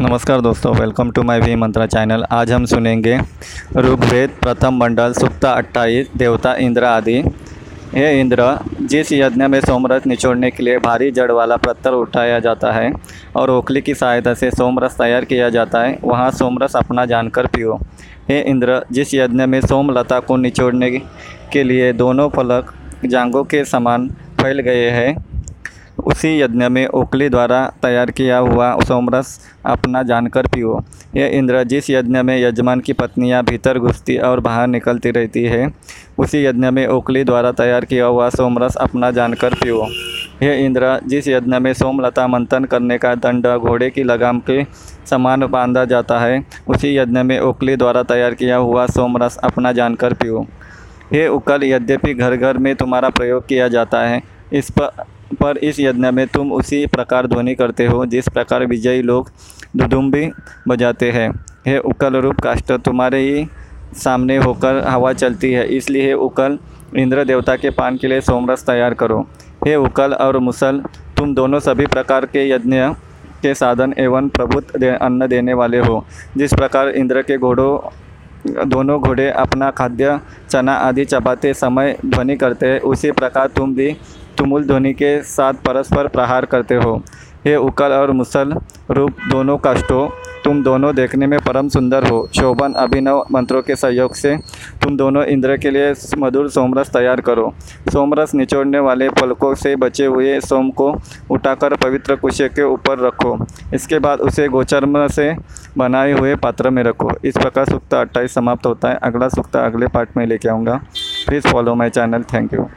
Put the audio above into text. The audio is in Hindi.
नमस्कार दोस्तों welcome to my V Mantra channel आज हम सुनेंगे ऋग्वेद प्रथम मंडल सुक्ता अट्ठाईस, देवता इंद्र आदि। हे इंद्र जिस यज्ञ में सोमरस निचोड़ने के लिए भारी जड़ वाला पत्थर उठाया जाता है और ओखली की सहायता से सोमरस तैयार किया जाता है, वहाँ सोमरस अपना जानकर पियो। हे इंद्र जिस यज्ञ में सोमलता को निचोड़ने के लिए दोनों फलक जांगों के समान फैल गए हैं उसी यज्ञ में ओखली द्वारा तैयार किया हुआ सोमरस अपना जानकर पियो। ये इंद्र जिस यज्ञ में यजमान की पत्नियाँ भीतर घुसती और बाहर निकलती रहती है, उसी यज्ञ में ओखली द्वारा तैयार किया हुआ सोमरस अपना जानकर पियो। हे इंद्र, जिस यज्ञ में सोमलता मंथन करने का दंड घोड़े की लगाम के समान बांधा जाता है, उसी यज्ञ में ओखली द्वारा तैयार किया हुआ सोमरस अपना जानकर पियो। हे उकल, यद्यपि घर घर में तुम्हारा प्रयोग किया जाता है, इस पर पर इस यज्ञ में तुम उसी प्रकार ध्वनि करते हो जिस प्रकार विजयी लोग दुदुम्बी बजाते हैं। हे उकल रूप काष्ट तुम्हारे ही सामने होकर हवा चलती है इसलिए हे उकल इंद्र देवता के पान के लिए सोमरस तैयार करो। हे उकल और मुसल तुम दोनों सभी प्रकार के यज्ञ के साधन एवं प्रभुत्व दे, अन्न देने वाले हो। जिस प्रकार इंद्र के घोड़ों दोनों घोड़े अपना खाद्य चना आदि चबाते समय ध्वनि करते हैं उसी प्रकार तुम भी तुमुल ध्वनि के साथ परस्पर प्रहार करते हो। हे उकल और मुसल रूप दोनों काष्टों तुम दोनों देखने में परम सुंदर हो। शोभन अभिनव मंत्रों के सहयोग से तुम दोनों इंद्र के लिए मधुर सोमरस तैयार करो। सोमरस निचोड़ने वाले पलकों से बचे हुए सोम को उठाकर पवित्र कुशे के ऊपर रखो। इसके बाद उसे गोचर्म से बनाए हुए पात्र में रखो। इस प्रकार सुक्ता अट्ठाईस समाप्त होता है। अगला सुक्ता अगले पार्ट में लेके आऊँगा। Please follow my channel thank you